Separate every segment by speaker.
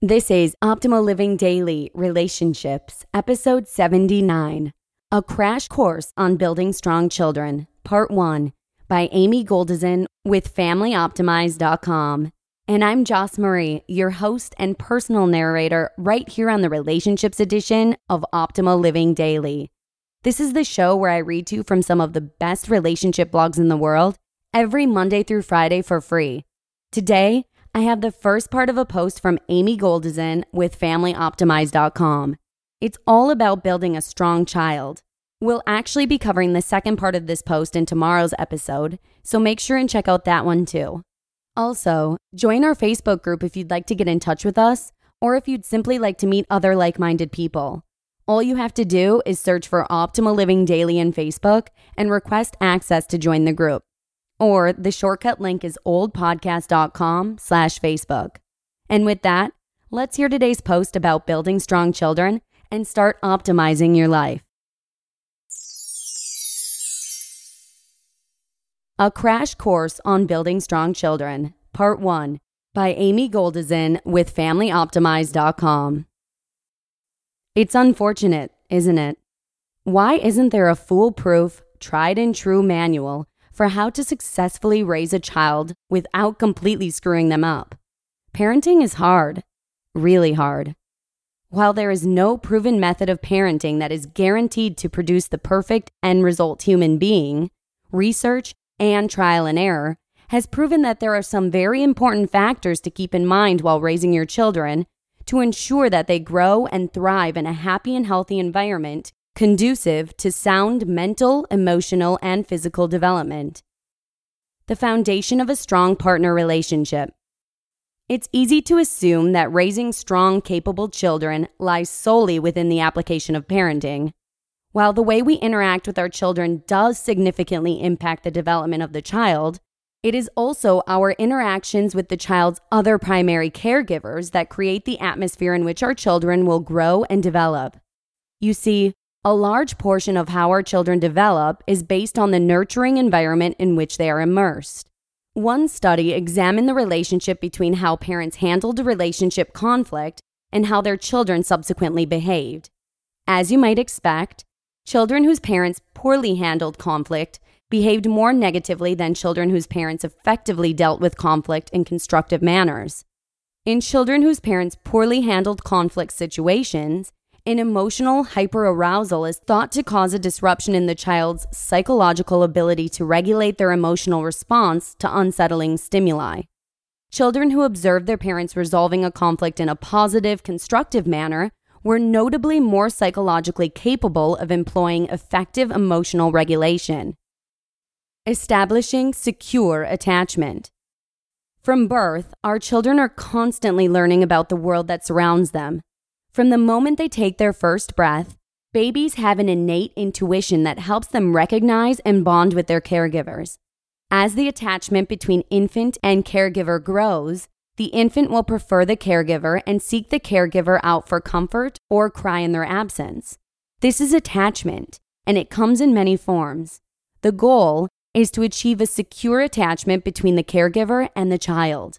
Speaker 1: This is Optimal Living Daily Relationships, Episode 79 A Crash Course on Building Strong Children, Part 1 by Amy Goldison with FamilyOptimize.com. And I'm Joss Marie, your host and personal narrator, right here on the Relationships edition of Optimal Living Daily. This is the show where I read to you from some of the best relationship blogs in the world every Monday through Friday for free. Today, I have the first part of a post from Amy Goldison with FamilyOptimize.com. It's all about building a strong child. We'll actually be covering the second part of this post in tomorrow's episode, so make sure and check out that one too. Also, join our Facebook group if you'd like to get in touch with us, or if you'd simply like to meet other like minded people. All you have to do is search for Optimal Living Daily in Facebook and request access to join the group or the shortcut link is oldpodcast.com slash Facebook. And with that, let's hear today's post about building strong children and start optimizing your life. A Crash Course on Building Strong Children, Part 1 by Amy Goldison with FamilyOptimize.com. It's unfortunate, isn't it? Why isn't there a foolproof, tried and true manual for how to successfully raise a child without completely screwing them up. Parenting is hard, really hard. While there is no proven method of parenting that is guaranteed to produce the perfect end result human being, research and trial and error has proven that there are some very important factors to keep in mind while raising your children to ensure that they grow and thrive in a happy and healthy environment conducive to sound mental, emotional, and physical development. The foundation of a strong partner relationship. It's easy to assume that raising strong, capable children lies solely within the application of parenting. While the way we interact with our children does significantly impact the development of the child, it is also our interactions with the child's other primary caregivers that create the atmosphere in which our children will grow and develop. You see, a large portion of how our children develop is based on the nurturing environment in which they are immersed. One study examined the relationship between how parents handled relationship conflict and how their children subsequently behaved. As you might expect, children whose parents poorly handled conflict behaved more negatively than children whose parents effectively dealt with conflict in constructive manners. In children whose parents poorly handled conflict situations, an emotional hyperarousal is thought to cause a disruption in the child's psychological ability to regulate their emotional response to unsettling stimuli. Children who observed their parents resolving a conflict in a positive, constructive manner were notably more psychologically capable of employing effective emotional regulation. Establishing secure attachment. From birth, our children are constantly learning about the world that surrounds them. From the moment they take their first breath, babies have an innate intuition that helps them recognize and bond with their caregivers. As the attachment between infant and caregiver grows, the infant will prefer the caregiver and seek the caregiver out for comfort or cry in their absence. This is attachment, and it comes in many forms. The goal is to achieve a secure attachment between the caregiver and the child.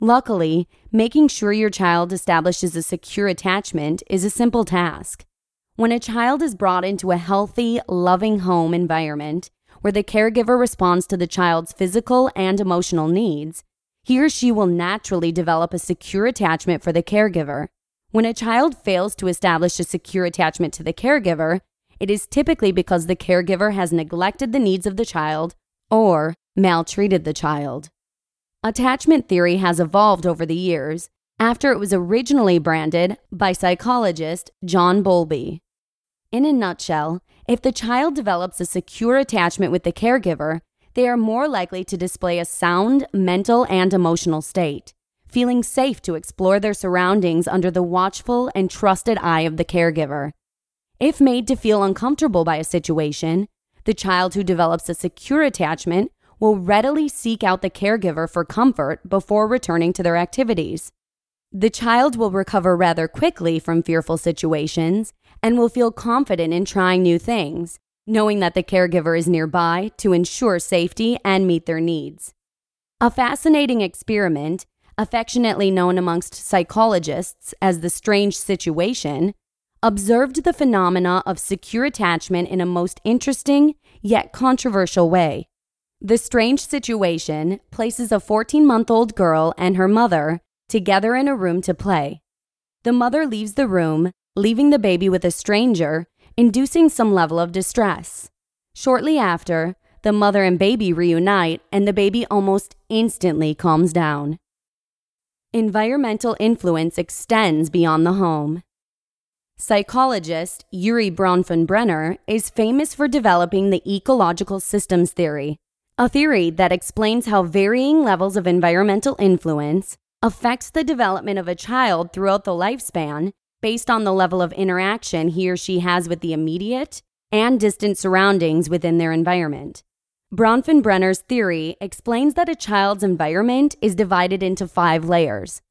Speaker 1: Luckily, making sure your child establishes a secure attachment is a simple task. When a child is brought into a healthy, loving home environment where the caregiver responds to the child's physical and emotional needs, he or she will naturally develop a secure attachment for the caregiver. When a child fails to establish a secure attachment to the caregiver, it is typically because the caregiver has neglected the needs of the child or maltreated the child. Attachment theory has evolved over the years after it was originally branded by psychologist John Bowlby. In a nutshell, if the child develops a secure attachment with the caregiver, they are more likely to display a sound mental and emotional state, feeling safe to explore their surroundings under the watchful and trusted eye of the caregiver. If made to feel uncomfortable by a situation, the child who develops a secure attachment will readily seek out the caregiver for comfort before returning to their activities. The child will recover rather quickly from fearful situations and will feel confident in trying new things, knowing that the caregiver is nearby to ensure safety and meet their needs. A fascinating experiment, affectionately known amongst psychologists as the strange situation, observed the phenomena of secure attachment in a most interesting yet controversial way. The strange situation places a 14 month old girl and her mother together in a room to play. The mother leaves the room, leaving the baby with a stranger inducing some level of distress. Shortly after, the mother and baby reunite, and the baby almost instantly calms down. Environmental influence extends beyond the home. Psychologist Urie Bronfenbrenner is famous for developing the ecological systems theory, a theory that explains how varying levels of environmental influence affects the development of a child throughout the lifespan based on the level of interaction he or she has with the immediate and distant surroundings within their environment. Bronfenbrenner's theory explains that a child's environment is divided into five layers.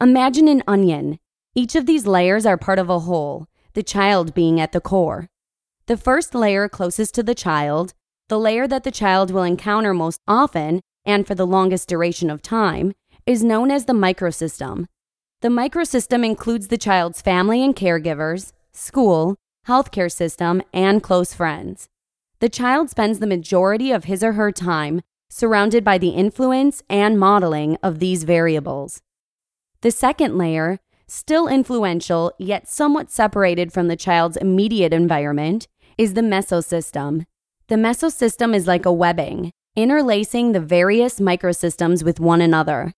Speaker 1: Imagine an onion. Each of these layers are part of a whole, the child being at the core. The first layer closest to the child, the layer that the child will encounter most often and for the longest duration of time, is known as the microsystem. The microsystem includes the child's family and caregivers, school, healthcare system, and close friends. The child spends the majority of his or her time surrounded by the influence and modeling of these variables. The second layer, still influential yet somewhat separated from the child's immediate environment, is the mesosystem. The mesosystem is like a webbing, interlacing the various microsystems with one another.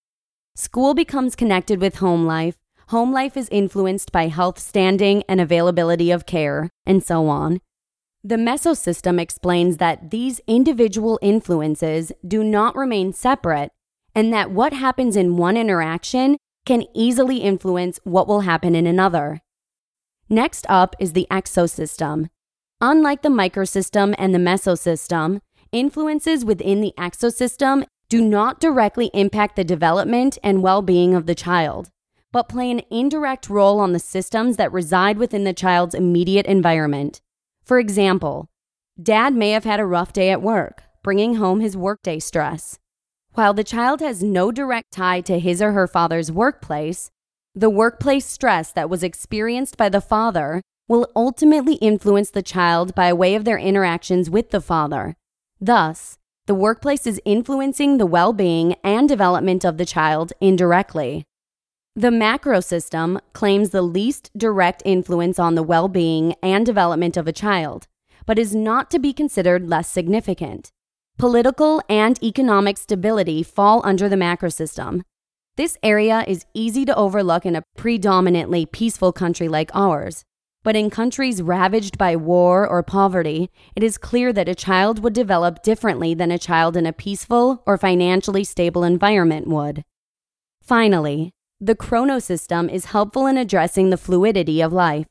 Speaker 1: School becomes connected with home life. Home life is influenced by health standing and availability of care, and so on. The mesosystem explains that these individual influences do not remain separate and that what happens in one interaction can easily influence what will happen in another. Next up is the exosystem. Unlike the microsystem and the mesosystem, influences within the exosystem do not directly impact the development and well being of the child, but play an indirect role on the systems that reside within the child's immediate environment. For example, dad may have had a rough day at work, bringing home his workday stress. While the child has no direct tie to his or her father's workplace, the workplace stress that was experienced by the father will ultimately influence the child by way of their interactions with the father. Thus, the workplace is influencing the well being and development of the child indirectly. The macro system claims the least direct influence on the well being and development of a child, but is not to be considered less significant. Political and economic stability fall under the macro system. This area is easy to overlook in a predominantly peaceful country like ours. But in countries ravaged by war or poverty, it is clear that a child would develop differently than a child in a peaceful or financially stable environment would. Finally, the chronosystem is helpful in addressing the fluidity of life.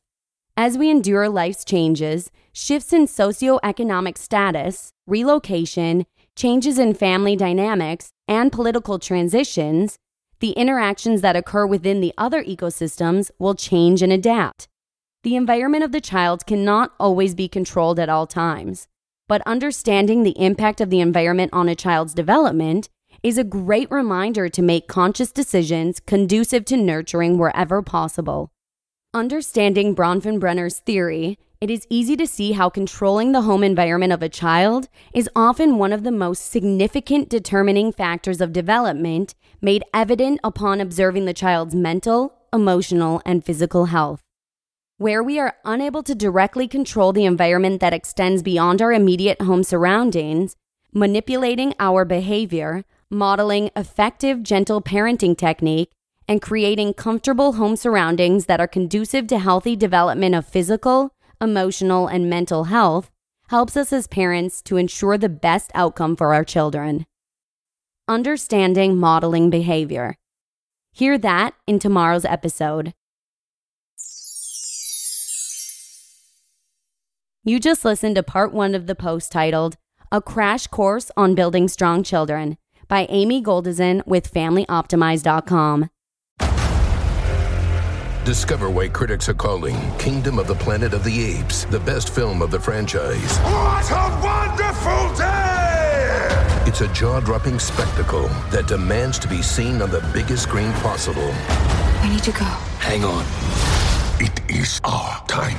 Speaker 1: As we endure life's changes, shifts in socioeconomic status, relocation, changes in family dynamics, and political transitions, the interactions that occur within the other ecosystems will change and adapt. The environment of the child cannot always be controlled at all times, but understanding the impact of the environment on a child's development is a great reminder to make conscious decisions conducive to nurturing wherever possible. Understanding Bronfenbrenner's theory, it is easy to see how controlling the home environment of a child is often one of the most significant determining factors of development made evident upon observing the child's mental, emotional, and physical health. Where we are unable to directly control the environment that extends beyond our immediate home surroundings, manipulating our behavior, modeling effective gentle parenting technique, and creating comfortable home surroundings that are conducive to healthy development of physical, emotional, and mental health helps us as parents to ensure the best outcome for our children. Understanding modeling behavior. Hear that in tomorrow's episode. You just listened to part one of the post titled A Crash Course on Building Strong Children by Amy Goldison with FamilyOptimize.com.
Speaker 2: Discover why critics are calling Kingdom of the Planet of the Apes the best film of the franchise.
Speaker 3: What a wonderful day!
Speaker 2: It's a jaw dropping spectacle that demands to be seen on the biggest screen possible.
Speaker 4: I need to go.
Speaker 2: Hang on.
Speaker 3: It is our time.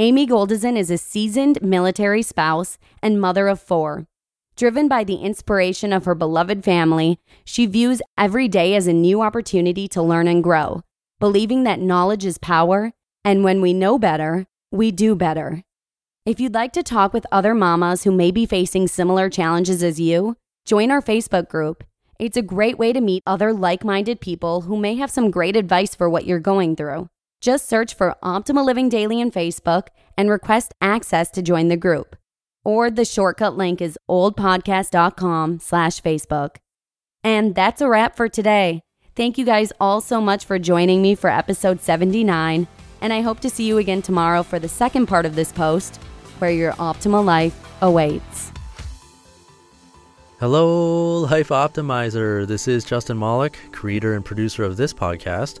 Speaker 1: Amy Goldison is a seasoned military spouse and mother of four. Driven by the inspiration of her beloved family, she views every day as a new opportunity to learn and grow, believing that knowledge is power, and when we know better, we do better. If you'd like to talk with other mamas who may be facing similar challenges as you, join our Facebook group. It's a great way to meet other like minded people who may have some great advice for what you're going through. Just search for Optimal Living Daily in Facebook and request access to join the group. Or the shortcut link is oldpodcast.com slash Facebook. And that's a wrap for today. Thank you guys all so much for joining me for episode 79, and I hope to see you again tomorrow for the second part of this post, where your optimal life awaits.
Speaker 5: Hello, Life Optimizer. This is Justin Malik, creator and producer of this podcast,